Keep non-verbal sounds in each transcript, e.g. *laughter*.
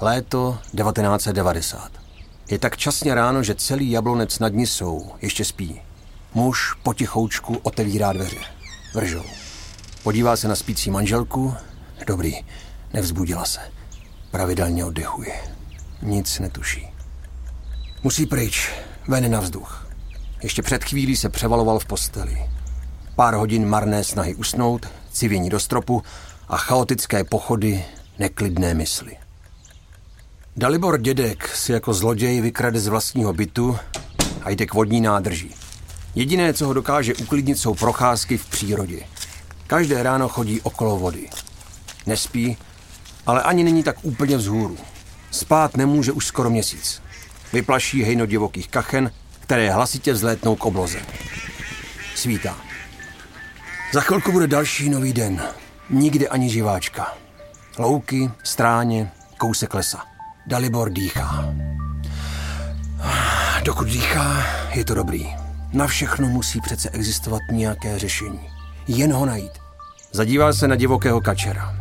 Léto 1990. Je tak časně ráno, že celý jablonec nad Nisou ještě spí. Muž potichoučku otevírá dveře. Vržou. Podívá se na spící manželku. Dobrý, nevzbudila se. Pravidelně oddechuje. Nic netuší. Musí pryč, ven na vzduch. Ještě před chvílí se převaloval v posteli. Pár hodin marné snahy usnout, civění do stropu a chaotické pochody, neklidné mysli. Dalibor Dědek si jako zloděj vykrade z vlastního bytu a jde k vodní nádrží. Jediné, co ho dokáže uklidnit, jsou procházky v přírodě. Každé ráno chodí okolo vody. Nespí, ale ani není tak úplně vzhůru. Spát nemůže už skoro měsíc. Vyplaší hejno divokých kachen, které hlasitě vzlétnou k obloze. Svítá. Za chvilku bude další nový den. Nikde ani živáčka. Louky, stráně, kousek lesa. Dalibor dýchá. Dokud dýchá, je to dobrý. Na všechno musí přece existovat nějaké řešení. Jen ho najít. Zadívá se na divokého kačera.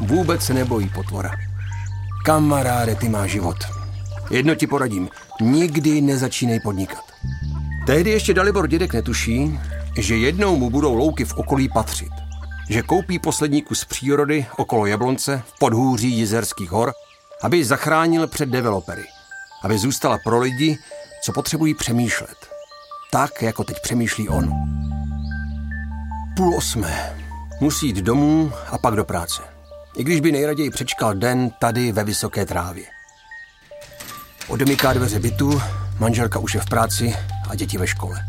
Vůbec se nebojí potvora. Kamaráde, ty má život. Jedno ti poradím. Nikdy nezačínej podnikat. Tehdy ještě Dalibor dědek netuší, že jednou mu budou louky v okolí patřit. Že koupí poslední kus přírody okolo Jablonce v podhůří Jizerských hor, aby zachránil před developery. Aby zůstala pro lidi, co potřebují přemýšlet. Tak, jako teď přemýšlí on. Půl osmé. Musí jít domů a pak do práce. I když by nejraději přečkal den tady ve vysoké trávě. Odemyká dveře bytu, manželka už je v práci a děti ve škole.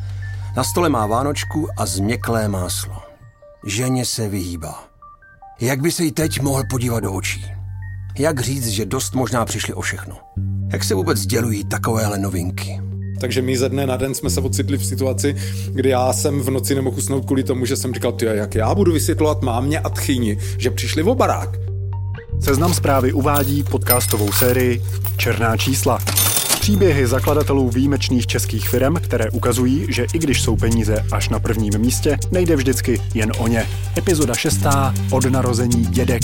Na stole má vánočku a změklé máslo. Ženě se vyhýbá. Jak by se jí teď mohl podívat do očí? Jak říct, že dost možná přišli o všechno? Jak se vůbec dělují takovéhle novinky? Takže my ze dne na den jsme se ocitli v situaci, kdy já jsem v noci nemohl usnout kvůli tomu, že jsem říkal, ty, jak já budu vysvětlovat mámě a tchýni, že přišli o barák. Seznam zprávy uvádí podcastovou sérii Černá čísla. Příběhy zakladatelů výjimečných českých firm, které ukazují, že i když jsou peníze až na prvním místě, nejde vždycky jen o ně. Epizoda šestá od narození dědek.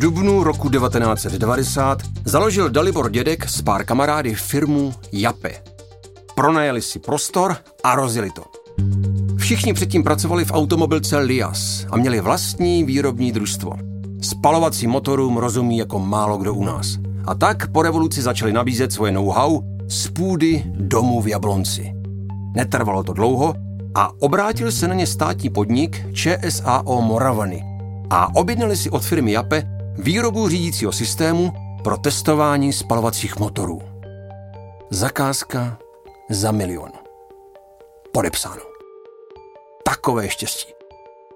Dubnu roku 1990 založil Dalibor Dědek s pár kamarády firmu Jape. Pronajeli si prostor a rozjeli to. Všichni předtím pracovali v automobilce Lias a měli vlastní výrobní družstvo. Spalovací motorům rozumí jako málo kdo u nás. A tak po revoluci začali nabízet svoje know-how z půdy domů v Jablonci. Netrvalo to dlouho a obrátil se na ně státní podnik ČSAO Moravany a objednali si od firmy Jape výrobu řídícího systému pro testování spalovacích motorů. Zakázka za milion. Podepsáno. Takové štěstí.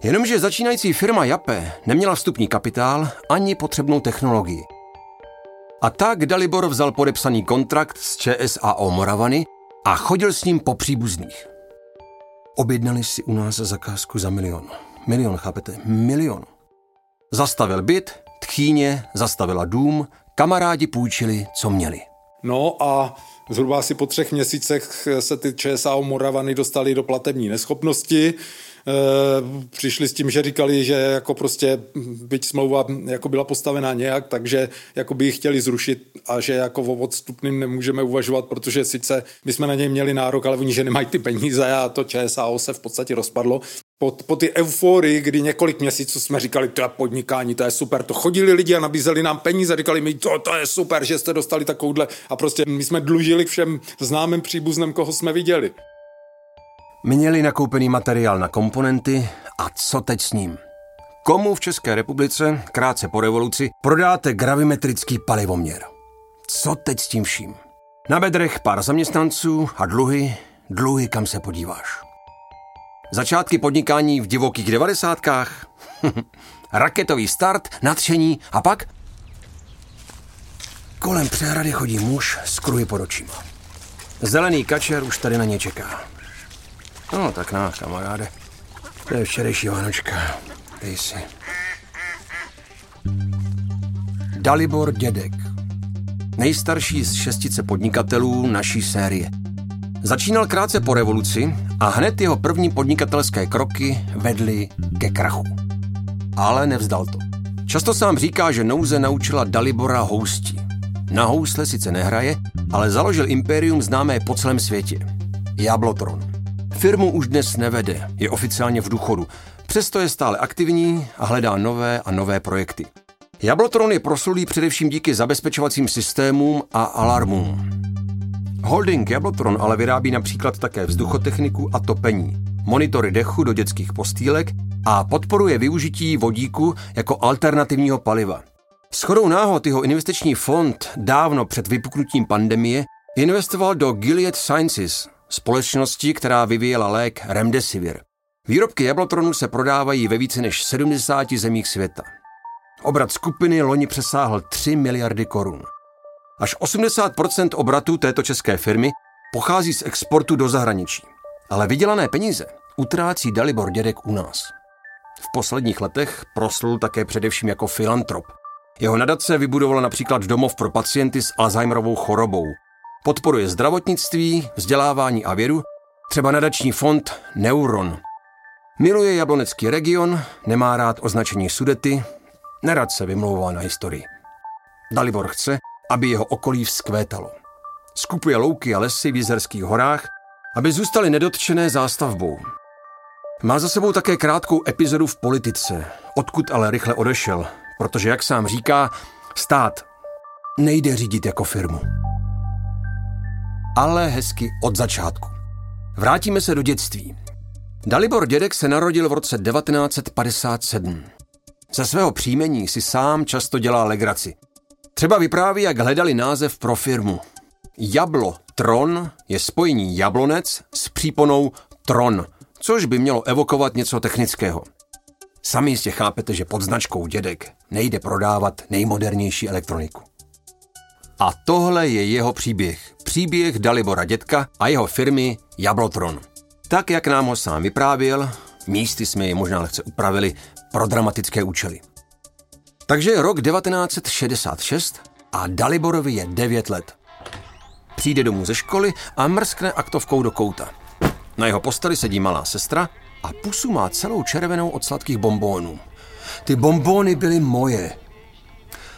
Jenomže začínající firma Jape neměla vstupní kapitál ani potřebnou technologii. A tak Dalibor vzal podepsaný kontrakt s ČSAO Moravany a chodil s ním po příbuzných. Objednali si u nás zakázku za milion. Milion, chápete? Milion. Zastavil byt, tchýně zastavila dům, kamarádi půjčili, co měli. No a zhruba asi po třech měsících se ty ČSAO Moravany dostali do platební neschopnosti. Eh, přišli s tím, že říkali, že jako prostě byť smlouva jako byla postavená nějak, takže jako by ji chtěli zrušit a že jako o odstupným nemůžeme uvažovat, protože sice my jsme na něj měli nárok, ale oni, že nemají ty peníze a to ČSAO se v podstatě rozpadlo. Po, po ty euforii, kdy několik měsíců jsme říkali, to je podnikání, to je super, to chodili lidi a nabízeli nám peníze, říkali mi, to, to je super, že jste dostali takovouhle a prostě my jsme dlužili všem známým příbuzným, koho jsme viděli. Měli nakoupený materiál na komponenty a co teď s ním? Komu v České republice, krátce po revoluci, prodáte gravimetrický palivoměr? Co teď s tím vším? Na bedrech pár zaměstnanců a dluhy, dluhy kam se podíváš. Začátky podnikání v divokých devadesátkách? *laughs* Raketový start, nadšení a pak? Kolem přehrady chodí muž s kruhy pod očima. Zelený kačer už tady na ně čeká. No, tak na, kamaráde. To je včerejší Vánočka. Dej si. Dalibor Dědek. Nejstarší z šestice podnikatelů naší série. Začínal krátce po revoluci a hned jeho první podnikatelské kroky vedly ke krachu. Ale nevzdal to. Často sám říká, že nouze naučila Dalibora housti. Na housle sice nehraje, ale založil impérium známé po celém světě. Jablotron. Firmu už dnes nevede, je oficiálně v důchodu. Přesto je stále aktivní a hledá nové a nové projekty. Jablotron je proslulý především díky zabezpečovacím systémům a alarmům. Holding Jablotron ale vyrábí například také vzduchotechniku a topení, monitory dechu do dětských postýlek a podporuje využití vodíku jako alternativního paliva. Shodou náhod jeho investiční fond dávno před vypuknutím pandemie investoval do Gilead Sciences, společnosti, která vyvíjela lék Remdesivir. Výrobky Jablotronu se prodávají ve více než 70 zemích světa. Obrat skupiny loni přesáhl 3 miliardy korun. Až 80% obratu této české firmy pochází z exportu do zahraničí. Ale vydělané peníze utrácí Dalibor Dědek u nás. V posledních letech proslul také především jako filantrop. Jeho nadace vybudovala například domov pro pacienty s Alzheimerovou chorobou. Podporuje zdravotnictví, vzdělávání a vědu, třeba nadační fond Neuron. Miluje jablonecký region, nemá rád označení sudety, nerad se vymlouvá na historii. Dalibor chce, aby jeho okolí vzkvétalo. Skupuje louky a lesy v Jizerských horách, aby zůstaly nedotčené zástavbou. Má za sebou také krátkou epizodu v politice, odkud ale rychle odešel, protože, jak sám říká, stát nejde řídit jako firmu. Ale hezky od začátku. Vrátíme se do dětství. Dalibor Dědek se narodil v roce 1957. Ze svého příjmení si sám často dělá legraci. Třeba vypráví, jak hledali název pro firmu. Jablo Tron je spojení jablonec s příponou Tron, což by mělo evokovat něco technického. Sami jistě chápete, že pod značkou dědek nejde prodávat nejmodernější elektroniku. A tohle je jeho příběh. Příběh Dalibora Dětka a jeho firmy Jablotron. Tak, jak nám ho sám vyprávěl, místy jsme je možná lehce upravili pro dramatické účely. Takže je rok 1966 a Daliborovi je 9 let. Přijde domů ze školy a mrskne aktovkou do kouta. Na jeho posteli sedí malá sestra a pusu má celou červenou od sladkých bombónů. Ty bombóny byly moje.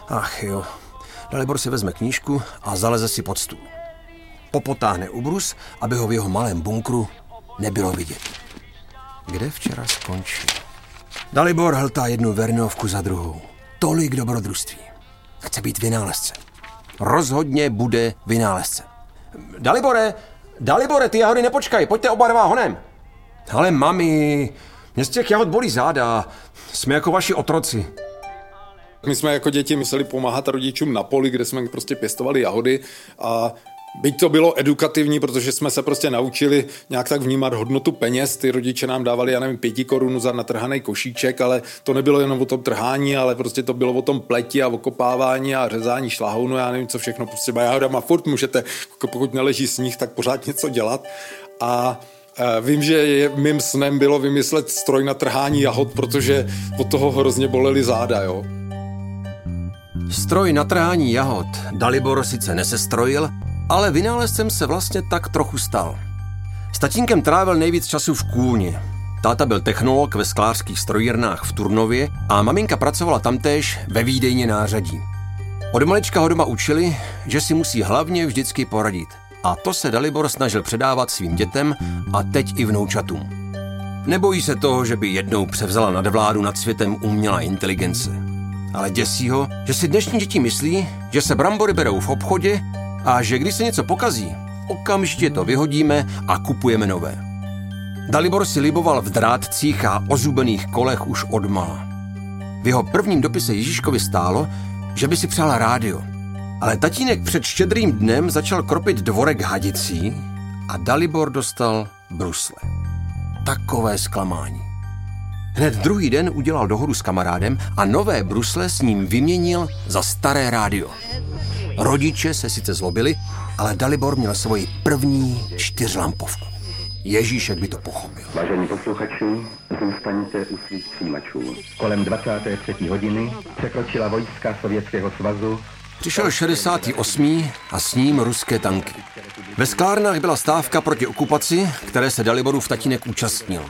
Ach jo. Dalibor si vezme knížku a zaleze si pod stůl. Popotáhne ubrus, aby ho v jeho malém bunkru nebylo vidět. Kde včera skončil? Dalibor hltá jednu vernovku za druhou. Tolik dobrodružství. Chce být vynálezce. Rozhodně bude vynálezce. Dalibore, Dalibore, ty jahody nepočkaj, pojďte oba dva honem. Ale mami, mě z těch jahod bolí záda. Jsme jako vaši otroci. My jsme jako děti museli pomáhat rodičům na poli, kde jsme prostě pěstovali jahody a Byť to bylo edukativní, protože jsme se prostě naučili nějak tak vnímat hodnotu peněz. Ty rodiče nám dávali, já nevím, pěti korun za natrhaný košíček, ale to nebylo jenom o tom trhání, ale prostě to bylo o tom pleti a okopávání a řezání šlahounu, já nevím, co všechno. Prostě jahodama furt můžete, pokud neleží sníh, tak pořád něco dělat. A e, Vím, že mým snem bylo vymyslet stroj na trhání jahod, protože od toho hrozně bolely záda, jo. Stroj na trhání jahod Dalibor sice nesestrojil, ale vynálezcem se vlastně tak trochu stal. S tatínkem trávil nejvíc času v kůlně. Táta byl technolog ve sklářských strojírnách v Turnově a maminka pracovala tamtéž ve výdejně nářadí. Od malička ho doma učili, že si musí hlavně vždycky poradit. A to se Dalibor snažil předávat svým dětem a teď i vnoučatům. Nebojí se toho, že by jednou převzala nadvládu nad světem umělá inteligence. Ale děsí ho, že si dnešní děti myslí, že se brambory berou v obchodě a že když se něco pokazí, okamžitě to vyhodíme a kupujeme nové. Dalibor si liboval v drátcích a ozubených kolech už odmala. V jeho prvním dopise Ježíškovi stálo, že by si přál rádio. Ale tatínek před štědrým dnem začal kropit dvorek hadicí a Dalibor dostal brusle. Takové zklamání. Hned druhý den udělal dohodu s kamarádem a nové brusle s ním vyměnil za staré rádio. Rodiče se sice zlobili, ale Dalibor měl svoji první čtyřlampovku. Ježíšek by to pochopil. Vážení posluchači, zůstaňte u svých přijímačů. Kolem 23. hodiny překročila vojska Sovětského svazu Přišel 68. a s ním ruské tanky. Ve sklárnách byla stávka proti okupaci, které se Daliborův tatínek účastnil.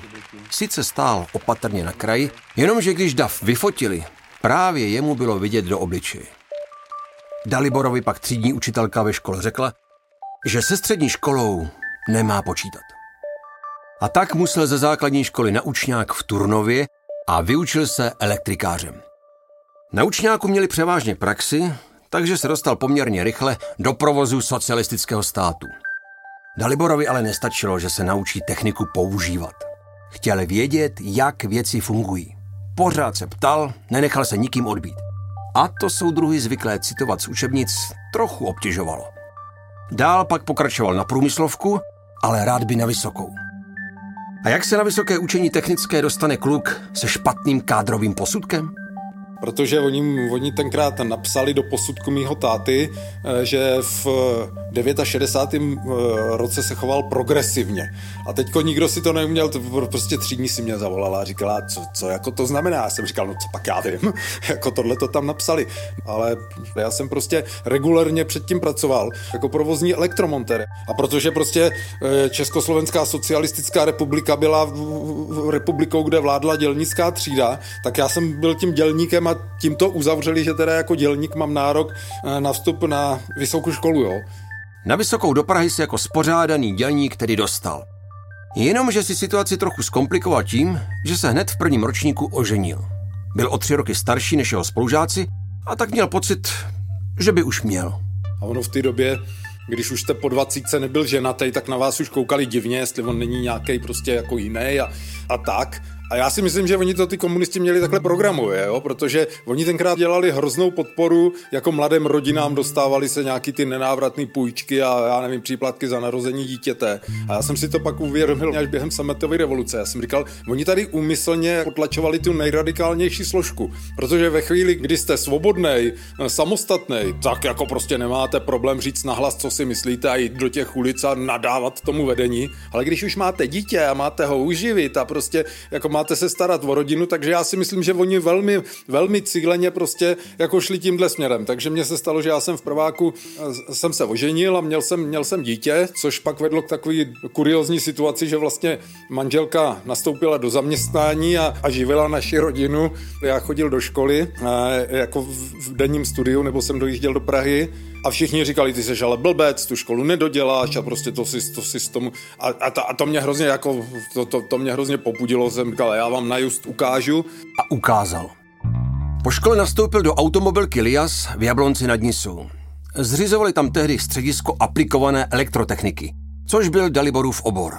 Sice stál opatrně na kraji, jenomže když dav vyfotili, právě jemu bylo vidět do obličeje. Daliborovi pak třídní učitelka ve škole řekla, že se střední školou nemá počítat. A tak musel ze základní školy na učňák v Turnově a vyučil se elektrikářem. Na učňáku měli převážně praxi, takže se dostal poměrně rychle do provozu socialistického státu. Daliborovi ale nestačilo, že se naučí techniku používat. Chtěl vědět, jak věci fungují. Pořád se ptal, nenechal se nikým odbít. A to jsou druhy zvyklé citovat z učebnic trochu obtěžovalo. Dál pak pokračoval na průmyslovku, ale rád by na vysokou. A jak se na vysoké učení technické dostane kluk se špatným kádrovým posudkem? Protože oni, oni tenkrát napsali do posudku mýho táty, eh, že v 69. Eh, roce se choval progresivně. A teďko nikdo si to neuměl, to prostě třídní si mě zavolala a říkala, co, co jako to znamená. Já jsem říkal, no co pak já vím, *laughs* jako tohle to tam napsali. Ale já jsem prostě regulérně předtím pracoval jako provozní elektromonter. A protože prostě eh, Československá socialistická republika byla republikou, kde vládla dělnická třída, tak já jsem byl tím dělníkem a tímto uzavřeli, že teda jako dělník mám nárok eh, na vstup na vysokou školu, jo. Na vysokou do Prahy se jako spořádaný dělník tedy dostal. Jenomže si situaci trochu zkomplikoval tím, že se hned v prvním ročníku oženil. Byl o tři roky starší než jeho spolužáci a tak měl pocit, že by už měl. A ono v té době, když už jste po 20 nebyl ženatý, tak na vás už koukali divně, jestli on není nějaký prostě jako jiný a, a tak. A já si myslím, že oni to ty komunisti měli takhle programuje, jo? protože oni tenkrát dělali hroznou podporu, jako mladým rodinám dostávali se nějaký ty nenávratné půjčky a já nevím, příplatky za narození dítěte. A já jsem si to pak uvědomil až během sametové revoluce. Já jsem říkal, oni tady úmyslně potlačovali tu nejradikálnější složku, protože ve chvíli, kdy jste svobodný, samostatný, tak jako prostě nemáte problém říct nahlas, co si myslíte a jít do těch ulic a nadávat tomu vedení. Ale když už máte dítě a máte ho uživit a prostě jako máte se starat o rodinu, takže já si myslím, že oni velmi, velmi cíleně prostě jako šli tímhle směrem. Takže mně se stalo, že já jsem v prváku eh, jsem se oženil a měl jsem, měl jsem dítě, což pak vedlo k takové kuriozní situaci, že vlastně manželka nastoupila do zaměstnání a, a živila naši rodinu. Já chodil do školy eh, jako v denním studiu, nebo jsem dojížděl do Prahy a všichni říkali, ty jsi ale blbec, tu školu nedoděláš a prostě to si, to si s tomu... A, a, to, a to mě hrozně jako, to, to, to mě hrozně popudilo, jsem říkal, já vám na just ukážu. A ukázal. Po škole nastoupil do automobilky Lias v Jablonci nad Nisou. Zřizovali tam tehdy středisko aplikované elektrotechniky, což byl Daliborův obor.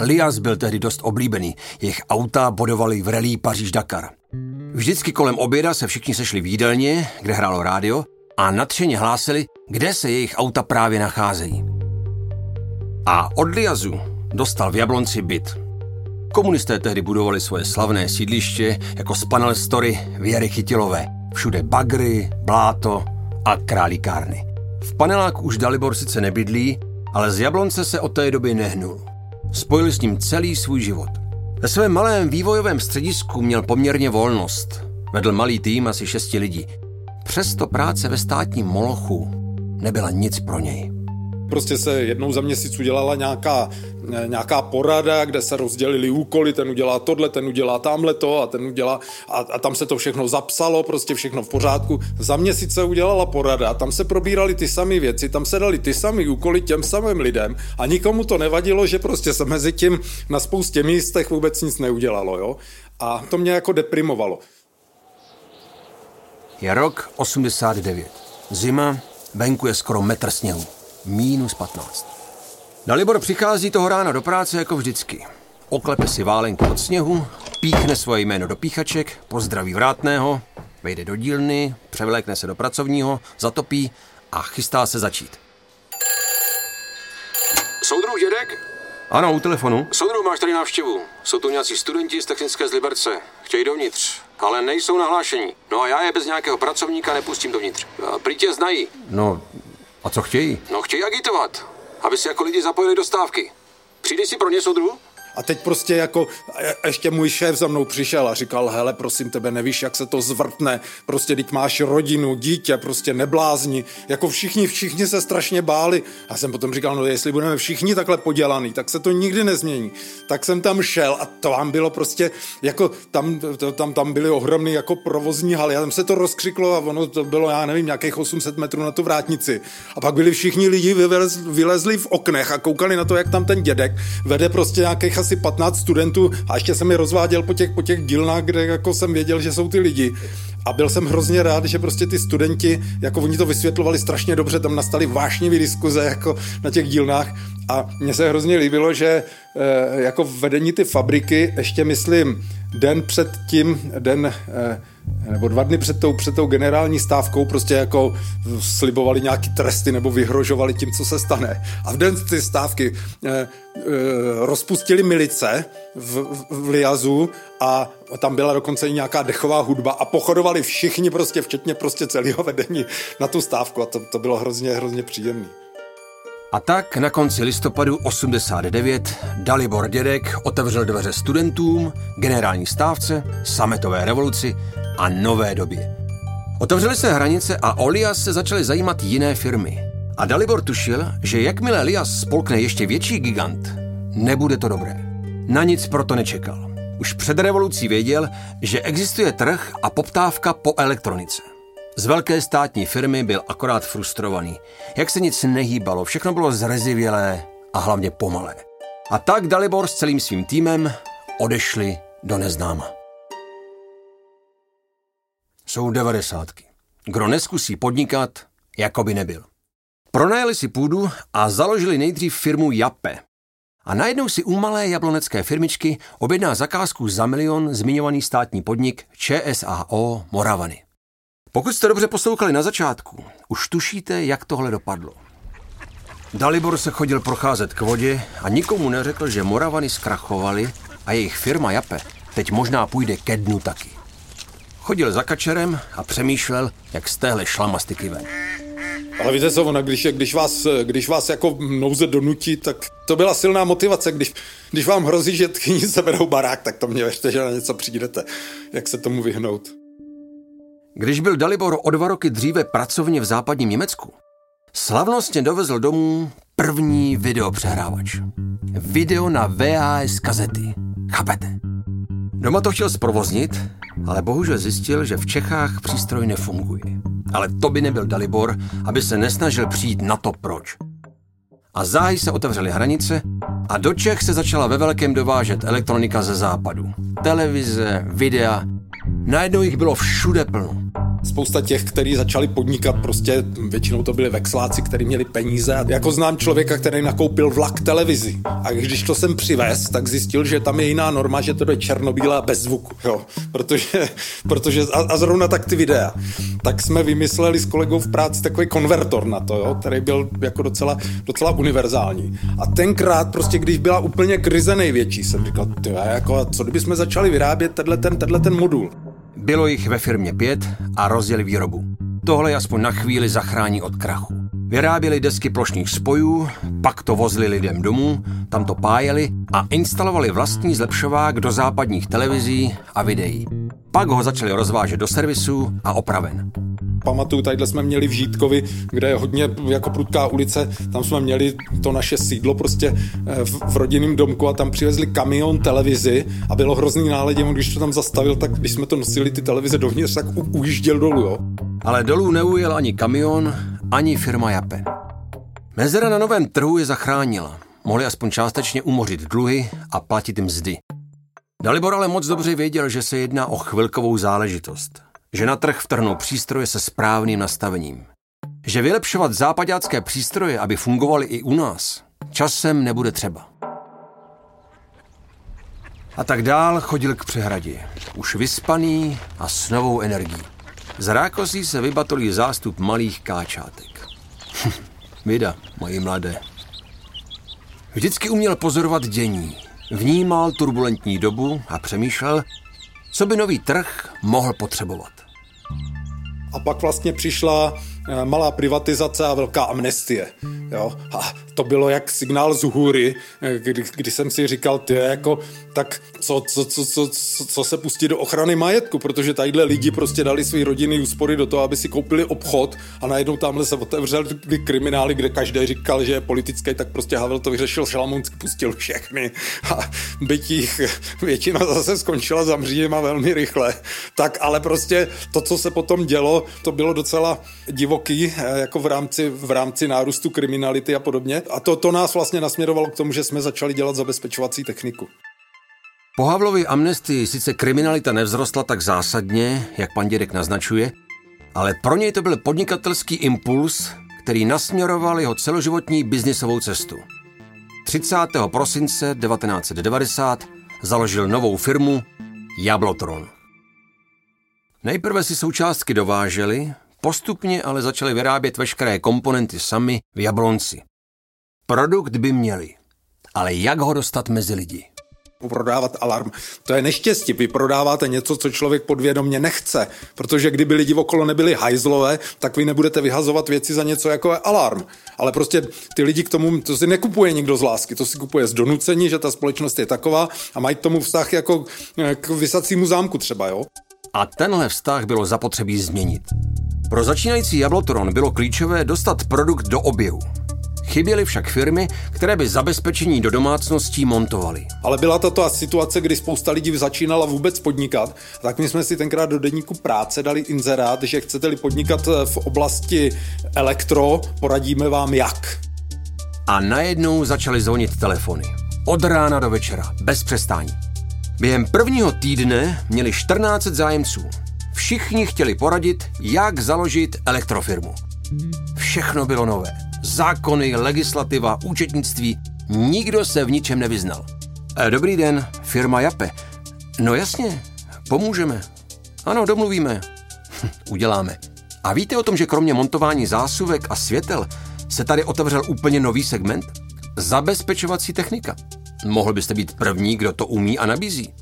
Lias byl tehdy dost oblíbený, jejich auta bodovali v relí Paříž-Dakar. Vždycky kolem oběda se všichni sešli v jídelně, kde hrálo rádio a nadšeně hlásili, kde se jejich auta právě nacházejí. A od Liazu dostal v Jablonci byt. Komunisté tehdy budovali svoje slavné sídliště jako z panel story Věry Chytilové. Všude bagry, bláto a králíkárny. V paneláku už Dalibor sice nebydlí, ale z Jablonce se od té doby nehnul. Spojil s ním celý svůj život. Ve svém malém vývojovém středisku měl poměrně volnost. Vedl malý tým asi šesti lidí. Přesto práce ve státním molochu nebyla nic pro něj. Prostě se jednou za měsíc udělala nějaká, nějaká porada, kde se rozdělili úkoly, ten udělá tohle, ten udělá tamhle to a ten udělá, a, a tam se to všechno zapsalo, prostě všechno v pořádku. Za měsíc se udělala porada, tam se probírali ty samé věci, tam se dali ty samé úkoly těm samým lidem a nikomu to nevadilo, že prostě se mezi tím na spoustě místech vůbec nic neudělalo, jo. A to mě jako deprimovalo. Je rok 89. Zima, venku je skoro metr sněhu. Minus 15. Dalibor přichází toho rána do práce jako vždycky. Oklepe si válenku od sněhu, píchne svoje jméno do píchaček, pozdraví vrátného, vejde do dílny, převlékne se do pracovního, zatopí a chystá se začít. Soudruh Dědek? Ano, u telefonu. Soudruh, máš tady návštěvu. Jsou tu nějací studenti z technické z Liberce. Chtějí dovnitř, ale nejsou nahlášení. No a já je bez nějakého pracovníka nepustím dovnitř. Prý tě znají. No, a co chtějí? No chtějí agitovat, aby se jako lidi zapojili do stávky. Přijdeš si pro ně, soudruh? A teď prostě jako a ještě můj šéf za mnou přišel a říkal, hele, prosím tebe, nevíš, jak se to zvrtne, prostě teď máš rodinu, dítě, prostě neblázni, jako všichni, všichni se strašně báli. A jsem potom říkal, no jestli budeme všichni takhle podělaný, tak se to nikdy nezmění. Tak jsem tam šel a to vám bylo prostě, jako tam, tam, tam byly ohromný jako provozní haly, a tam se to rozkřiklo a ono to bylo, já nevím, nějakých 800 metrů na tu vrátnici. A pak byli všichni lidi vylezli v oknech a koukali na to, jak tam ten dědek vede prostě nějakých asi 15 studentů a ještě jsem mi rozváděl po těch, po těch dílnách, kde jako jsem věděl, že jsou ty lidi. A byl jsem hrozně rád, že prostě ty studenti, jako oni to vysvětlovali strašně dobře, tam nastaly vášnivý diskuze jako na těch dílnách a mně se hrozně líbilo, že e, jako vedení ty fabriky, ještě myslím, den před tím, den e, nebo dva dny před tou, před tou generální stávkou prostě jako slibovali nějaký tresty nebo vyhrožovali tím, co se stane. A v den ty stávky e, e, rozpustili milice v, v Liazu a tam byla dokonce i nějaká dechová hudba a pochodovali všichni prostě, včetně prostě celého vedení na tu stávku a to, to bylo hrozně, hrozně příjemné. A tak na konci listopadu 89 Dalibor Dědek otevřel dveře studentům, generální stávce, sametové revoluci a nové době. Otevřely se hranice a Olias se začaly zajímat jiné firmy. A Dalibor tušil, že jakmile Elias spolkne ještě větší gigant, nebude to dobré. Na nic proto nečekal. Už před revolucí věděl, že existuje trh a poptávka po elektronice. Z velké státní firmy byl akorát frustrovaný. Jak se nic nehýbalo, všechno bylo zrezivělé a hlavně pomalé. A tak Dalibor s celým svým týmem odešli do neznáma. Jsou devadesátky. Kdo neskusí podnikat, jako by nebyl. Pronajeli si půdu a založili nejdřív firmu Jape. A najednou si u malé jablonecké firmičky objedná zakázku za milion zmiňovaný státní podnik ČSAO Moravany. Pokud jste dobře poslouchali na začátku, už tušíte, jak tohle dopadlo. Dalibor se chodil procházet k vodě a nikomu neřekl, že Moravany zkrachovali a jejich firma Jape teď možná půjde ke dnu taky. Chodil za kačerem a přemýšlel, jak z téhle šlamastiky ven. Ale víte co, ona, když, když, vás, když vás jako nouze donutí, tak to byla silná motivace. Když, když vám hrozí, že tchyni seberou barák, tak to mě věřte, že na něco přijdete. Jak se tomu vyhnout? Když byl Dalibor o dva roky dříve pracovně v západním Německu, slavnostně dovezl domů první videopřehrávač. Video na VHS kazety. Chápete? Doma to chtěl zprovoznit, ale bohužel zjistil, že v Čechách přístroj nefunguje. Ale to by nebyl Dalibor, aby se nesnažil přijít na to proč. A záhy se otevřely hranice a do Čech se začala ve velkém dovážet elektronika ze západu. Televize, videa, najednou jich bylo všude plno spousta těch, kteří začali podnikat, prostě většinou to byli vexláci, kteří měli peníze. Jako znám člověka, který nakoupil vlak televizi. A když to sem přivez, tak zjistil, že tam je jiná norma, že to je černobílé a bez zvuku. Jo. Protože, protože a, a, zrovna tak ty videa. Tak jsme vymysleli s kolegou v práci takový konvertor na to, jo, který byl jako docela, docela univerzální. A tenkrát prostě, když byla úplně krize největší, jsem říkal, ty, jako, co kdybychom začali vyrábět tenhle ten, tenhle ten modul. Bylo jich ve firmě pět a rozjeli výrobu. Tohle aspoň na chvíli zachrání od krachu. Vyráběli desky plošných spojů, pak to vozili lidem domů, tam to pájeli a instalovali vlastní zlepšovák do západních televizí a videí. Pak ho začali rozvážet do servisu a opraven. Pamatuju, tadyhle jsme měli v Žítkovi, kde je hodně jako prudká ulice, tam jsme měli to naše sídlo prostě eh, v, v rodinném domku a tam přivezli kamion televizi a bylo hrozný náledě, když to tam zastavil, tak když jsme to nosili ty televize dovnitř, tak u, ujížděl dolů, jo. Ale dolů neujel ani kamion, ani firma Jape. Mezera na novém trhu je zachránila. Mohli aspoň částečně umořit dluhy a platit mzdy. Dalibor ale moc dobře věděl, že se jedná o chvilkovou záležitost. Že na trh vtrhnou přístroje se správným nastavením. Že vylepšovat západácké přístroje, aby fungovaly i u nás, časem nebude třeba. A tak dál chodil k přehradě. Už vyspaný a s novou energií. Z rákosí se vybatolí zástup malých káčátek. *laughs* Vida, moji mladé. Vždycky uměl pozorovat dění, vnímal turbulentní dobu a přemýšlel, co by nový trh mohl potřebovat. A pak vlastně přišla malá privatizace a velká amnestie. Jo? A to bylo jak signál z hůry, eh, kdy, kdy jsem si říkal, ty jako, tak co, co, co, co, co se pustí do ochrany majetku, protože tadyhle lidi prostě dali své rodiny úspory do toho, aby si koupili obchod a najednou tamhle se otevřel kriminály, kde každý říkal, že je politický, tak prostě Havel to vyřešil, Šalamounský pustil všechny a byť jich většina zase skončila za mřížem velmi rychle. Tak ale prostě to, co se potom dělo, to bylo docela divoký, eh, jako v rámci, v rámci nárůstu kriminality a podobně. A to, to nás vlastně nasměrovalo k tomu, že jsme začali dělat zabezpečovací techniku. Po Havlově amnestii sice kriminalita nevzrostla tak zásadně, jak pan Dědek naznačuje, ale pro něj to byl podnikatelský impuls, který nasměroval jeho celoživotní biznisovou cestu. 30. prosince 1990 založil novou firmu Jablotron. Nejprve si součástky dováželi, postupně ale začali vyrábět veškeré komponenty sami v Jablonci. Produkt by měli, ale jak ho dostat mezi lidi? prodávat alarm. To je neštěstí. Vy prodáváte něco, co člověk podvědomně nechce, protože kdyby lidi okolo nebyli hajzlové, tak vy nebudete vyhazovat věci za něco jako je alarm. Ale prostě ty lidi k tomu, to si nekupuje nikdo z lásky, to si kupuje z donucení, že ta společnost je taková a mají k tomu vztah jako k vysacímu zámku třeba, jo? A tenhle vztah bylo zapotřebí změnit. Pro začínající Jablotron bylo klíčové dostat produkt do oběhu. Chyběly však firmy, které by zabezpečení do domácností montovaly. Ale byla to ta situace, kdy spousta lidí začínala vůbec podnikat, tak my jsme si tenkrát do denníku práce dali inzerát, že chcete-li podnikat v oblasti elektro, poradíme vám jak. A najednou začaly zvonit telefony. Od rána do večera, bez přestání. Během prvního týdne měli 14 zájemců. Všichni chtěli poradit, jak založit elektrofirmu. Všechno bylo nové. Zákony, legislativa, účetnictví. Nikdo se v ničem nevyznal. E, dobrý den, firma Jape. No jasně, pomůžeme. Ano, domluvíme. Hm, uděláme. A víte o tom, že kromě montování zásuvek a světel se tady otevřel úplně nový segment? Zabezpečovací technika. Mohl byste být první, kdo to umí a nabízí.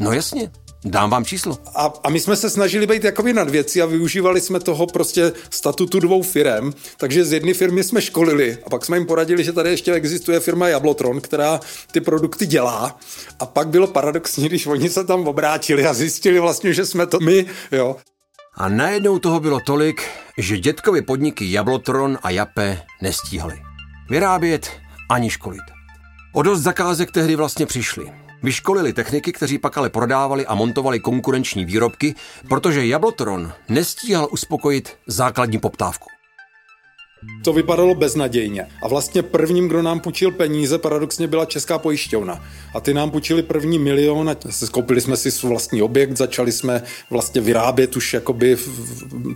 No jasně, Dám vám číslo. A, a my jsme se snažili být jakoby nad věci a využívali jsme toho prostě statutu dvou firm, takže z jedné firmy jsme školili a pak jsme jim poradili, že tady ještě existuje firma Jablotron, která ty produkty dělá a pak bylo paradoxní, když oni se tam obrátili a zjistili vlastně, že jsme to my, jo. A najednou toho bylo tolik, že dětkovi podniky Jablotron a Jape nestíhali. Vyrábět ani školit. O dost zakázek tehdy vlastně přišli. Vyškolili techniky, kteří pak ale prodávali a montovali konkurenční výrobky, protože Jablotron nestíhal uspokojit základní poptávku. To vypadalo beznadějně. A vlastně prvním, kdo nám půjčil peníze, paradoxně byla Česká pojišťovna. A ty nám půjčili první milion a skoupili jsme si vlastní objekt, začali jsme vlastně vyrábět už jakoby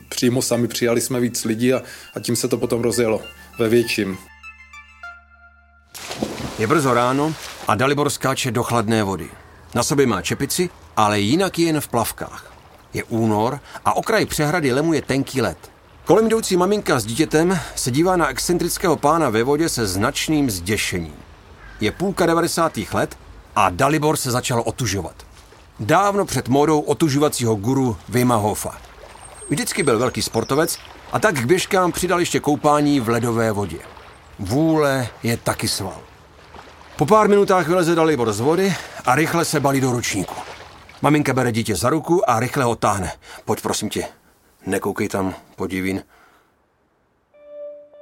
přímo sami, přijali jsme víc lidí a, a tím se to potom rozjelo ve větším. Je brzo ráno a Dalibor skáče do chladné vody. Na sobě má čepici, ale jinak je jen v plavkách. Je únor a okraj přehrady lemuje tenký led. Kolem jdoucí maminka s dítětem se dívá na excentrického pána ve vodě se značným zděšením. Je půlka 90. let a Dalibor se začal otužovat. Dávno před módou otužovacího guru Vima Hofa. Vždycky byl velký sportovec a tak k běžkám přidal ještě koupání v ledové vodě. Vůle je taky sval. Po pár minutách vyleze Dalibor z vody a rychle se balí do ručníku. Maminka bere dítě za ruku a rychle ho táhne. Pojď prosím tě, nekoukej tam, podivín.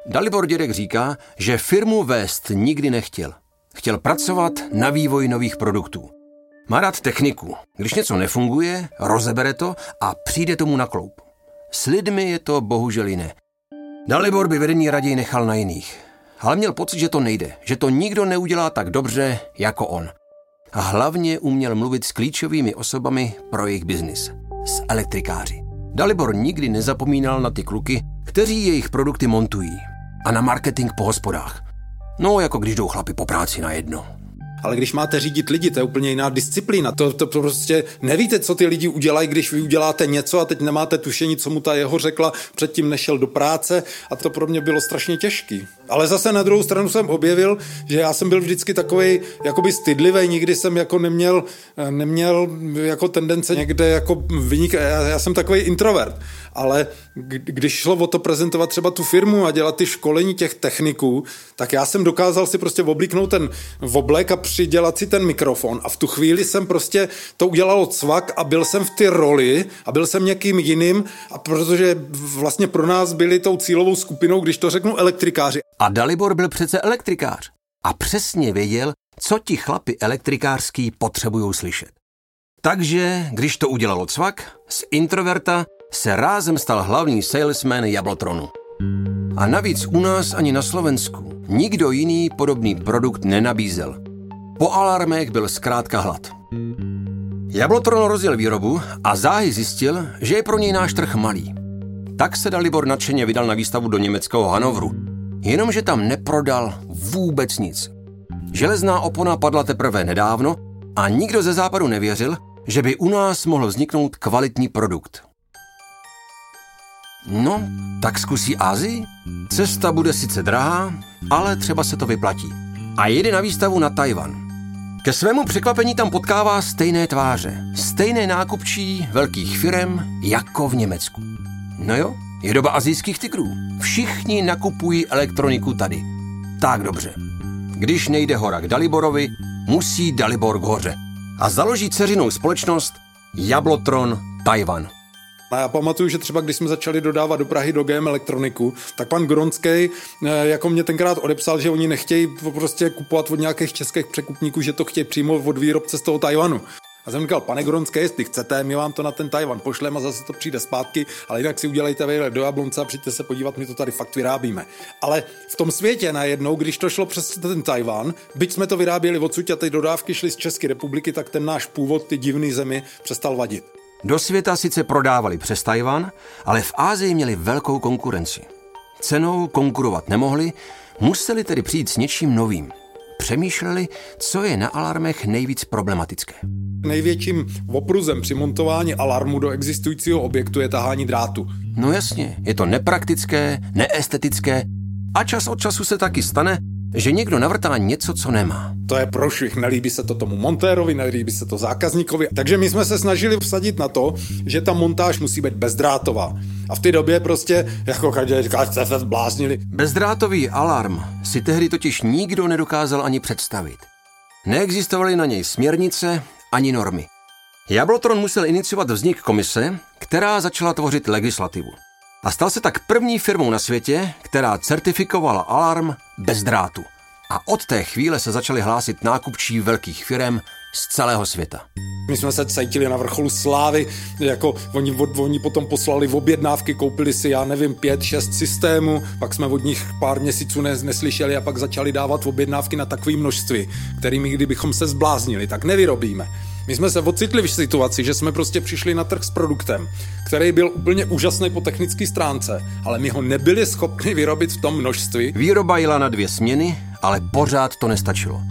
Dalibor dědek říká, že firmu vést nikdy nechtěl. Chtěl pracovat na vývoji nových produktů. Má rád techniku. Když něco nefunguje, rozebere to a přijde tomu na kloup. S lidmi je to bohužel jiné. Dalibor by vedení raději nechal na jiných ale měl pocit, že to nejde, že to nikdo neudělá tak dobře jako on. A hlavně uměl mluvit s klíčovými osobami pro jejich biznis. S elektrikáři. Dalibor nikdy nezapomínal na ty kluky, kteří jejich produkty montují. A na marketing po hospodách. No, jako když jdou chlapi po práci na jedno. Ale když máte řídit lidi, to je úplně jiná disciplína. To, to prostě nevíte, co ty lidi udělají, když vy uděláte něco a teď nemáte tušení, co mu ta jeho řekla, předtím nešel do práce a to pro mě bylo strašně těžký. Ale zase na druhou stranu jsem objevil, že já jsem byl vždycky takový jakoby stydlivý, nikdy jsem jako neměl, neměl jako tendence někde jako vynik, já, já jsem takový introvert, ale když šlo o to prezentovat třeba tu firmu a dělat ty školení těch techniků, tak já jsem dokázal si prostě oblíknout ten oblek a přidělat si ten mikrofon a v tu chvíli jsem prostě to udělal cvak a byl jsem v ty roli a byl jsem někým jiným a protože vlastně pro nás byli tou cílovou skupinou, když to řeknu elektrikáři. A Dalibor byl přece elektrikář a přesně věděl, co ti chlapi elektrikářský potřebují slyšet. Takže, když to udělalo cvak, z introverta se rázem stal hlavní salesman Jablotronu. A navíc u nás ani na Slovensku nikdo jiný podobný produkt nenabízel. Po alarmech byl zkrátka hlad. Jablotron rozjel výrobu a záhy zjistil, že je pro něj náš trh malý. Tak se Dalibor nadšeně vydal na výstavu do německého Hanovru, jenomže tam neprodal vůbec nic. Železná opona padla teprve nedávno a nikdo ze západu nevěřil, že by u nás mohl vzniknout kvalitní produkt. No, tak zkusí Azii? Cesta bude sice drahá, ale třeba se to vyplatí. A jede na výstavu na Tajvan. Ke svému překvapení tam potkává stejné tváře, stejné nákupčí velkých firem jako v Německu. No jo, je doba azijských tigrů. Všichni nakupují elektroniku tady. Tak dobře. Když nejde hora k Daliborovi, musí Dalibor k hoře. A založí ceřinou společnost Jablotron Taiwan. A já pamatuju, že třeba když jsme začali dodávat do Prahy do GM elektroniku, tak pan Gronský eh, jako mě tenkrát odepsal, že oni nechtějí prostě kupovat od nějakých českých překupníků, že to chtějí přímo od výrobce z toho Tajvanu. A jsem říkal, pane Gronské, jestli chcete, my vám to na ten Tajvan pošleme a zase to přijde zpátky, ale jinak si udělejte vejle do Jablonce a přijďte se podívat, my to tady fakt vyrábíme. Ale v tom světě najednou, když to šlo přes ten Tajvan, byť jsme to vyráběli odsud a ty dodávky šly z České republiky, tak ten náš původ, ty divný zemi, přestal vadit. Do světa sice prodávali přes Tajvan, ale v Ázii měli velkou konkurenci. Cenou konkurovat nemohli, museli tedy přijít s něčím novým. Přemýšleli, co je na alarmech nejvíc problematické. Největším opruzem při montování alarmu do existujícího objektu je tahání drátu. No jasně, je to nepraktické, neestetické a čas od času se taky stane, že někdo navrtá něco, co nemá. To je prošvih, nelíbí se to tomu montérovi, nelíbí se to zákazníkovi. Takže my jsme se snažili vsadit na to, že ta montáž musí být bezdrátová. A v té době prostě, jako každý říká, jste se zbláznili. Bezdrátový alarm si tehdy totiž nikdo nedokázal ani představit. Neexistovaly na něj směrnice ani normy. Jablotron musel iniciovat vznik komise, která začala tvořit legislativu a stal se tak první firmou na světě, která certifikovala alarm bez drátu. A od té chvíle se začaly hlásit nákupčí velkých firm z celého světa. My jsme se cítili na vrcholu slávy, jako oni, oni potom poslali v objednávky, koupili si, já nevím, pět, šest systémů, pak jsme od nich pár měsíců nes, neslyšeli a pak začali dávat objednávky na takové množství, kterými kdybychom se zbláznili, tak nevyrobíme. My jsme se ocitli v situaci, že jsme prostě přišli na trh s produktem, který byl úplně úžasný po technické stránce, ale my ho nebyli schopni vyrobit v tom množství. Výroba jela na dvě směny, ale pořád to nestačilo.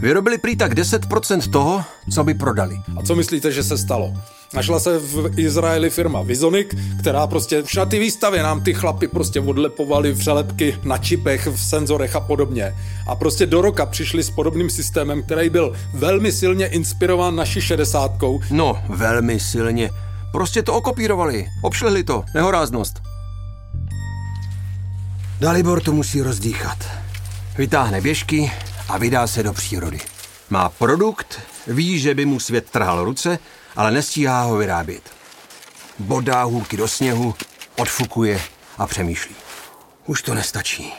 Vyrobili prý tak 10% toho, co by prodali. A co myslíte, že se stalo? Našla se v Izraeli firma Vizonik, která prostě už na ty výstavě nám ty chlapy prostě odlepovali přelepky na čipech, v senzorech a podobně. A prostě do roka přišli s podobným systémem, který byl velmi silně inspirován naší šedesátkou. No, velmi silně. Prostě to okopírovali, obšlehli to, nehoráznost. Dalibor to musí rozdýchat. Vytáhne běžky a vydá se do přírody. Má produkt, ví, že by mu svět trhal ruce, ale nestíhá ho vyrábět. Bodá hůlky do sněhu, odfukuje a přemýšlí. Už to nestačí.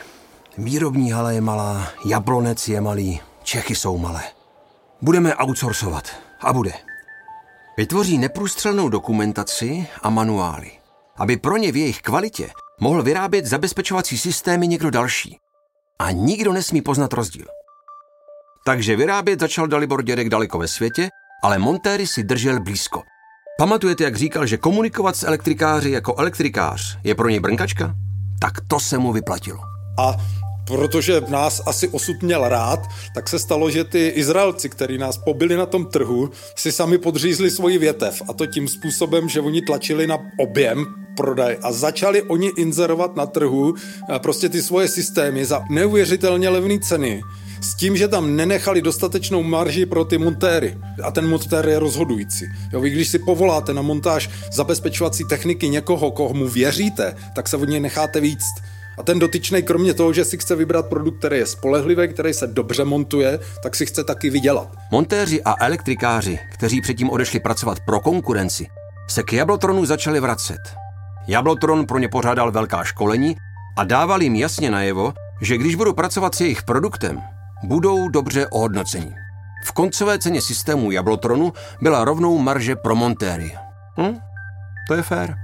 Výrobní hala je malá, jablonec je malý, Čechy jsou malé. Budeme outsourcovat. A bude. Vytvoří neprůstřelnou dokumentaci a manuály, aby pro ně v jejich kvalitě mohl vyrábět zabezpečovací systémy někdo další. A nikdo nesmí poznat rozdíl. Takže vyrábět začal Dalibor Dědek daleko ve světě, ale montéry si držel blízko. Pamatujete, jak říkal, že komunikovat s elektrikáři jako elektrikář je pro něj brnkačka? Tak to se mu vyplatilo. A protože nás asi osud měl rád, tak se stalo, že ty Izraelci, kteří nás pobili na tom trhu, si sami podřízli svoji větev a to tím způsobem, že oni tlačili na objem prodaj a začali oni inzerovat na trhu eh, prostě ty svoje systémy za neuvěřitelně levné ceny s tím, že tam nenechali dostatečnou marži pro ty montéry. A ten montér je rozhodující. Jo, vy když si povoláte na montáž zabezpečovací techniky někoho, komu věříte, tak se od něj necháte víc. A ten dotyčný, kromě toho, že si chce vybrat produkt, který je spolehlivý, který se dobře montuje, tak si chce taky vydělat. Montéři a elektrikáři, kteří předtím odešli pracovat pro konkurenci, se k Jablotronu začali vracet. Jablotron pro ně pořádal velká školení a dával jim jasně najevo, že když budou pracovat s jejich produktem, budou dobře ohodnoceni. V koncové ceně systému Jablotronu byla rovnou marže pro montéry. Hm? To je fér.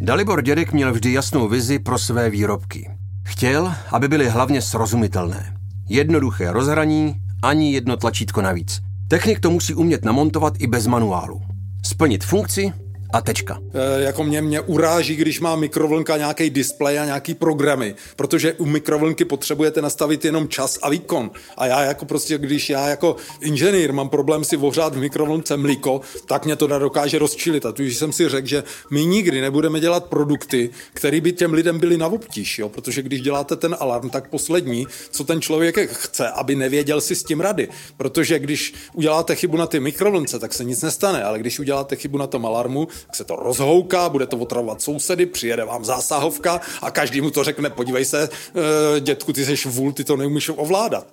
Dalibor Dědek měl vždy jasnou vizi pro své výrobky. Chtěl, aby byly hlavně srozumitelné. Jednoduché rozhraní, ani jedno tlačítko navíc. Technik to musí umět namontovat i bez manuálu. Splnit funkci a tečka. E, jako mě, mě uráží, když má mikrovlnka nějaký displej a nějaký programy, protože u mikrovlnky potřebujete nastavit jenom čas a výkon. A já jako prostě, když já jako inženýr mám problém si ohřát v mikrovlnce mlíko, tak mě to dokáže rozčilit. A tudíž jsem si řekl, že my nikdy nebudeme dělat produkty, které by těm lidem byly na obtíž, jo? protože když děláte ten alarm, tak poslední, co ten člověk chce, aby nevěděl si s tím rady. Protože když uděláte chybu na ty mikrovlnce, tak se nic nestane, ale když uděláte chybu na tom alarmu, tak se to rozhouká, bude to otravovat sousedy, přijede vám zásahovka a každý mu to řekne, podívej se, e, dětku, ty jsi vůl, ty to neumíš ovládat.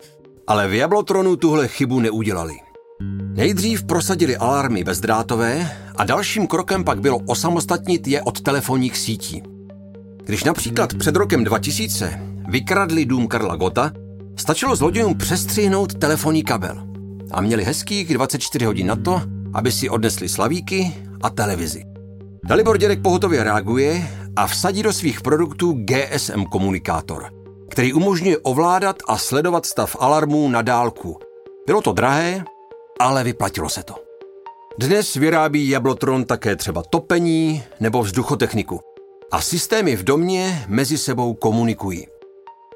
Ale v Jablotronu tuhle chybu neudělali. Nejdřív prosadili alarmy bezdrátové a dalším krokem pak bylo osamostatnit je od telefonních sítí. Když například před rokem 2000 vykradli dům Karla Gota, stačilo zlodějům přestřihnout telefonní kabel. A měli hezkých 24 hodin na to, aby si odnesli slavíky a televizi. Dalibor Dědek pohotově reaguje a vsadí do svých produktů GSM komunikátor, který umožňuje ovládat a sledovat stav alarmů na dálku. Bylo to drahé, ale vyplatilo se to. Dnes vyrábí Jablotron také třeba topení nebo vzduchotechniku a systémy v domě mezi sebou komunikují.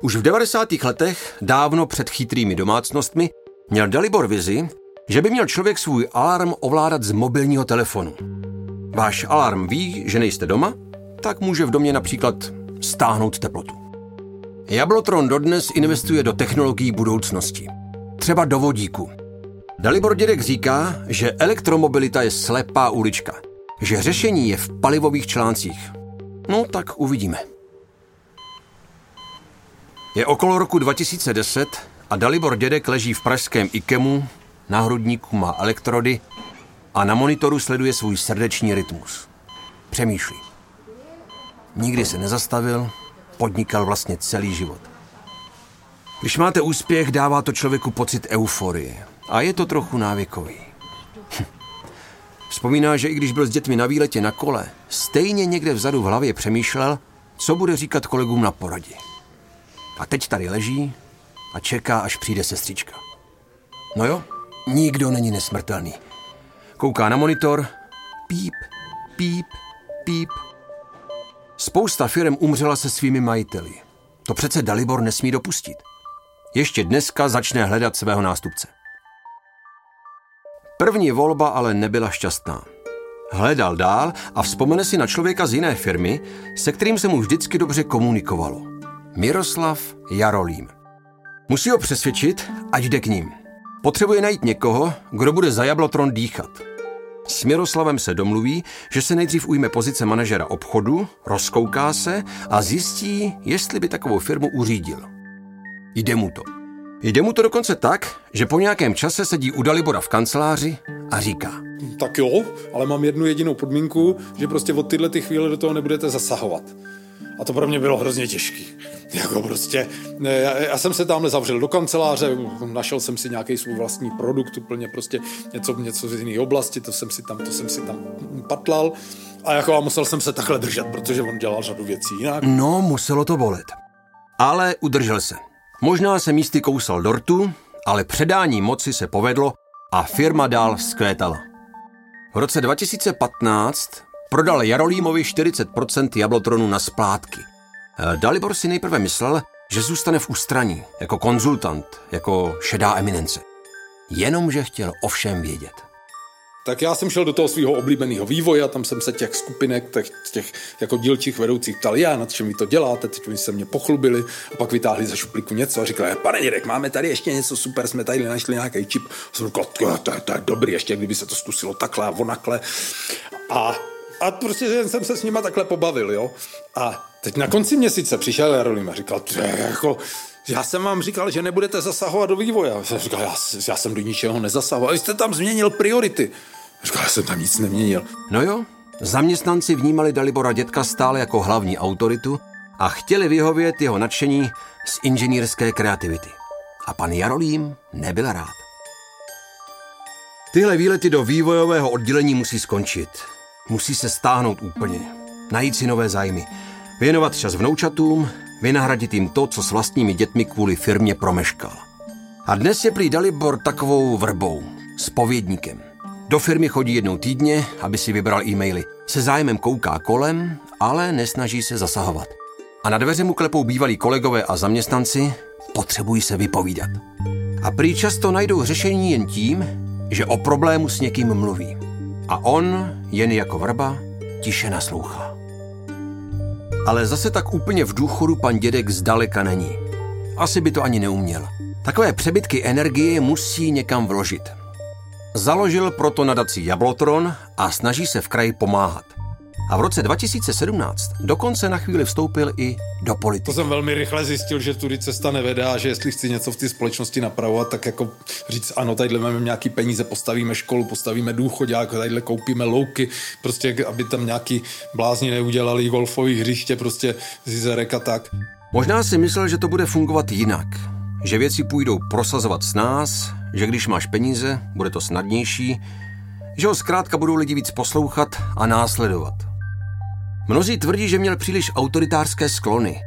Už v 90. letech, dávno před chytrými domácnostmi, měl Dalibor vizi, že by měl člověk svůj alarm ovládat z mobilního telefonu. Váš alarm ví, že nejste doma, tak může v domě například stáhnout teplotu. Jablotron dodnes investuje do technologií budoucnosti. Třeba do vodíku. Dalibor Dědek říká, že elektromobilita je slepá ulička, že řešení je v palivových článcích. No tak uvidíme. Je okolo roku 2010 a Dalibor Dědek leží v pražském IKEMu na hrudníku má elektrody a na monitoru sleduje svůj srdeční rytmus. Přemýšlí. Nikdy se nezastavil, podnikal vlastně celý život. Když máte úspěch, dává to člověku pocit euforie. A je to trochu návykový. Hm. Vzpomíná, že i když byl s dětmi na výletě na kole, stejně někde vzadu v hlavě přemýšlel, co bude říkat kolegům na poradě. A teď tady leží a čeká, až přijde sestřička. No jo, Nikdo není nesmrtelný. Kouká na monitor. Píp, píp, píp. Spousta firm umřela se svými majiteli. To přece Dalibor nesmí dopustit. Ještě dneska začne hledat svého nástupce. První volba ale nebyla šťastná. Hledal dál a vzpomene si na člověka z jiné firmy, se kterým se mu vždycky dobře komunikovalo. Miroslav Jarolím. Musí ho přesvědčit, ať jde k ním. Potřebuje najít někoho, kdo bude za Jablotron dýchat. S Miroslavem se domluví, že se nejdřív ujme pozice manažera obchodu, rozkouká se a zjistí, jestli by takovou firmu uřídil. Jde mu to. Jde mu to dokonce tak, že po nějakém čase sedí u Dalibora v kanceláři a říká. Tak jo, ale mám jednu jedinou podmínku, že prostě od tyhle ty chvíle do toho nebudete zasahovat. A to pro mě bylo hrozně těžký. *laughs* Jako prostě, já, já jsem se tam zavřel do kanceláře, našel jsem si nějaký svůj vlastní produkt, úplně prostě něco, něco z jiné oblasti, to jsem si tam, to jsem si tam patlal. A jako a musel jsem se takhle držet, protože on dělal řadu věcí jinak. No, muselo to bolet. Ale udržel se. Možná se místy kousal dortu, ale předání moci se povedlo a firma dál zkvétala. V roce 2015 prodal Jarolímovi 40% Jablotronu na splátky. Eh, Dalibor si nejprve myslel, že zůstane v ústraní, jako konzultant, jako šedá eminence. Jenomže chtěl o všem vědět. Tak já jsem šel do toho svého oblíbeného vývoje tam jsem se těch skupinek, těch, těch jako dílčích vedoucích ptal, já na čem vy to děláte, teď oni se mě pochlubili a pak vytáhli za šuplíku něco a říkali, pane Dědek, máme tady ještě něco super, jsme tady našli nějaký čip. Jsem říkal, to, to, to, je dobrý, ještě kdyby se to zkusilo takhle a onakle. A, a prostě jen jsem se s nima takhle pobavil, jo. A teď na konci měsíce přišel Jarolím a říkal, jako, já jsem vám říkal, že nebudete zasahovat do vývoje. Já jsem říkal, já, já jsem do ničeho nezasahoval. Vy jste tam změnil priority. Říkal, já jsem tam nic neměnil. No jo, zaměstnanci vnímali Dalibora dětka stále jako hlavní autoritu a chtěli vyhovět jeho nadšení z inženýrské kreativity. A pan Jarolím nebyl rád. Tyhle výlety do vývojového oddělení musí skončit. Musí se stáhnout úplně. Najít si nové zájmy. Věnovat čas vnoučatům, vynahradit jim to, co s vlastními dětmi kvůli firmě promeškal. A dnes je prý Dalibor takovou vrbou, spovědníkem. Do firmy chodí jednou týdně, aby si vybral e-maily. Se zájmem kouká kolem, ale nesnaží se zasahovat. A na dveře mu klepou bývalí kolegové a zaměstnanci, potřebují se vypovídat. A prý často najdou řešení jen tím, že o problému s někým mluví. A on, jen jako vrba, tiše naslouchá. Ale zase tak úplně v důchodu pan dědek zdaleka není. Asi by to ani neuměl. Takové přebytky energie musí někam vložit. Založil proto nadaci Jablotron a snaží se v kraji pomáhat. A v roce 2017 dokonce na chvíli vstoupil i do politiky. To jsem velmi rychle zjistil, že tudy cesta nevede a že jestli chci něco v té společnosti napravovat, tak jako říct, ano, tadyhle máme nějaký peníze, postavíme školu, postavíme jako tadyhle koupíme louky, prostě aby tam nějaký blázni neudělali golfový hřiště, prostě zizerek a tak. Možná si myslel, že to bude fungovat jinak, že věci půjdou prosazovat s nás, že když máš peníze, bude to snadnější, že ho zkrátka budou lidi víc poslouchat a následovat. Mnozí tvrdí, že měl příliš autoritářské sklony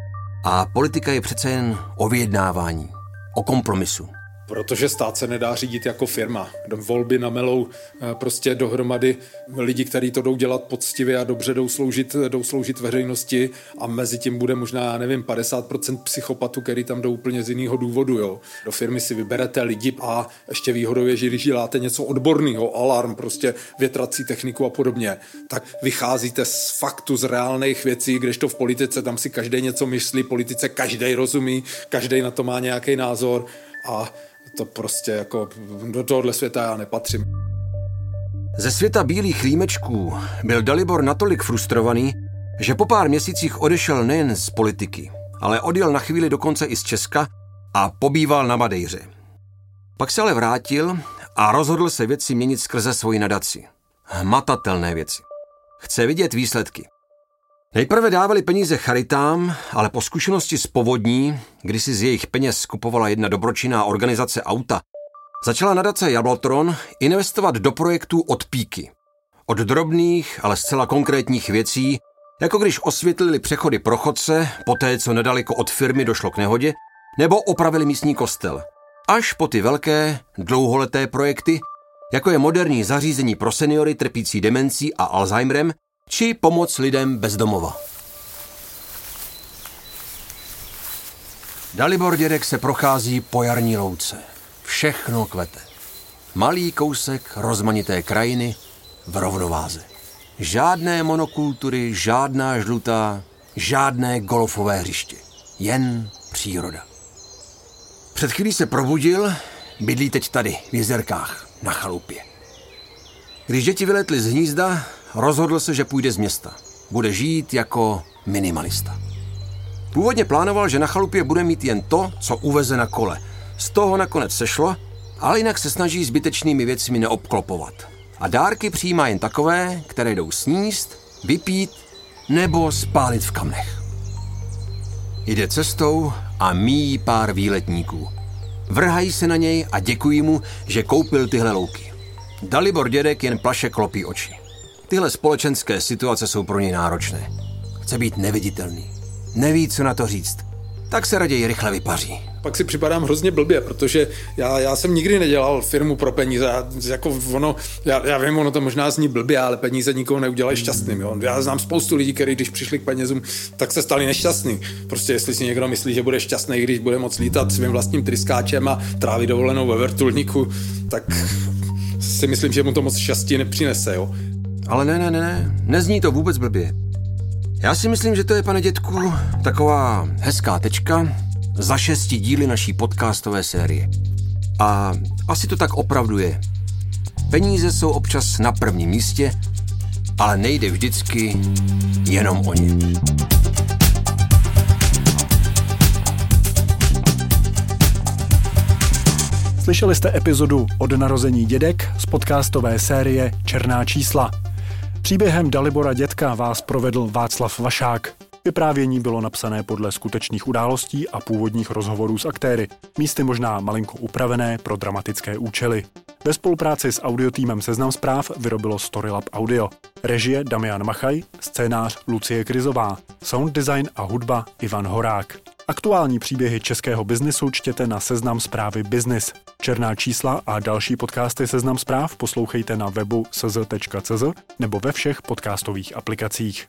a politika je přece jen o vyjednávání, o kompromisu. Protože stát se nedá řídit jako firma. Volby namelou eh, prostě dohromady lidi, kteří to jdou dělat poctivě a dobře jdou sloužit, jdou sloužit veřejnosti a mezi tím bude možná, já nevím, 50% psychopatů, který tam jdou úplně z jiného důvodu. Jo. Do firmy si vyberete lidi a ještě výhodou je, že když děláte něco odborného, alarm, prostě větrací techniku a podobně, tak vycházíte z faktu, z reálných věcí, to v politice tam si každý něco myslí, politice každý rozumí, každý na to má nějaký názor a to prostě jako do tohohle světa já nepatřím. Ze světa bílých límečků byl Dalibor natolik frustrovaný, že po pár měsících odešel nejen z politiky, ale odjel na chvíli dokonce i z Česka a pobýval na Madejře. Pak se ale vrátil a rozhodl se věci měnit skrze svoji nadaci. Hmatatelné věci. Chce vidět výsledky. Nejprve dávali peníze charitám, ale po zkušenosti s povodní, kdy si z jejich peněz kupovala jedna dobročinná organizace auta, začala nadace Jablotron investovat do projektů od píky. Od drobných, ale zcela konkrétních věcí, jako když osvětlili přechody pro chodce, poté co nedaleko od firmy došlo k nehodě, nebo opravili místní kostel. Až po ty velké, dlouholeté projekty, jako je moderní zařízení pro seniory trpící demencí a Alzheimerem, či pomoc lidem bez domova. Dalibor dědek se prochází po jarní louce. Všechno kvete. Malý kousek rozmanité krajiny v rovnováze. Žádné monokultury, žádná žlutá, žádné golfové hřiště. Jen příroda. Před chvílí se probudil, bydlí teď tady, v jezerkách, na chalupě. Když děti vyletly z hnízda, rozhodl se, že půjde z města. Bude žít jako minimalista. Původně plánoval, že na chalupě bude mít jen to, co uveze na kole. Z toho nakonec sešlo, ale jinak se snaží zbytečnými věcmi neobklopovat. A dárky přijímá jen takové, které jdou sníst, vypít nebo spálit v kamnech. Jde cestou a míjí pár výletníků. Vrhají se na něj a děkují mu, že koupil tyhle louky. Dalibor dědek jen plaše klopí oči. Tyhle společenské situace jsou pro něj náročné. Chce být neviditelný. Neví, co na to říct. tak se raději rychle vypaří. Pak si připadám hrozně blbě, protože já, já jsem nikdy nedělal firmu pro peníze. Já, jako ono, já, já vím, ono to možná zní blbě, ale peníze nikoho neudělají šťastným. Jo? Já znám spoustu lidí, kteří když přišli k penězům, tak se stali nešťastní. Prostě jestli si někdo myslí, že bude šťastný, když bude moc lítat svým vlastním tryskáčem a trávit dovolenou ve vrtulníku, tak si myslím, že mu to moc štěstí nepřinese. Jo? Ale ne, ne, ne, ne, nezní to vůbec blbě. Já si myslím, že to je, pane dětku, taková hezká tečka za šesti díly naší podcastové série. A asi to tak opravdu je. Peníze jsou občas na prvním místě, ale nejde vždycky jenom o ně. Slyšeli jste epizodu Od narození dědek z podcastové série Černá čísla. Příběhem Dalibora dětka vás provedl Václav Vašák. Vyprávění bylo napsané podle skutečných událostí a původních rozhovorů s aktéry, místy možná malinko upravené pro dramatické účely. Ve spolupráci s audiotýmem Seznam zpráv vyrobilo Storylab Audio. Režie Damian Machaj, scénář Lucie Krizová, sound design a hudba Ivan Horák. Aktuální příběhy českého biznesu čtěte na Seznam zprávy Business. Černá čísla a další podcasty Seznam zpráv poslouchejte na webu sz.cz nebo ve všech podcastových aplikacích.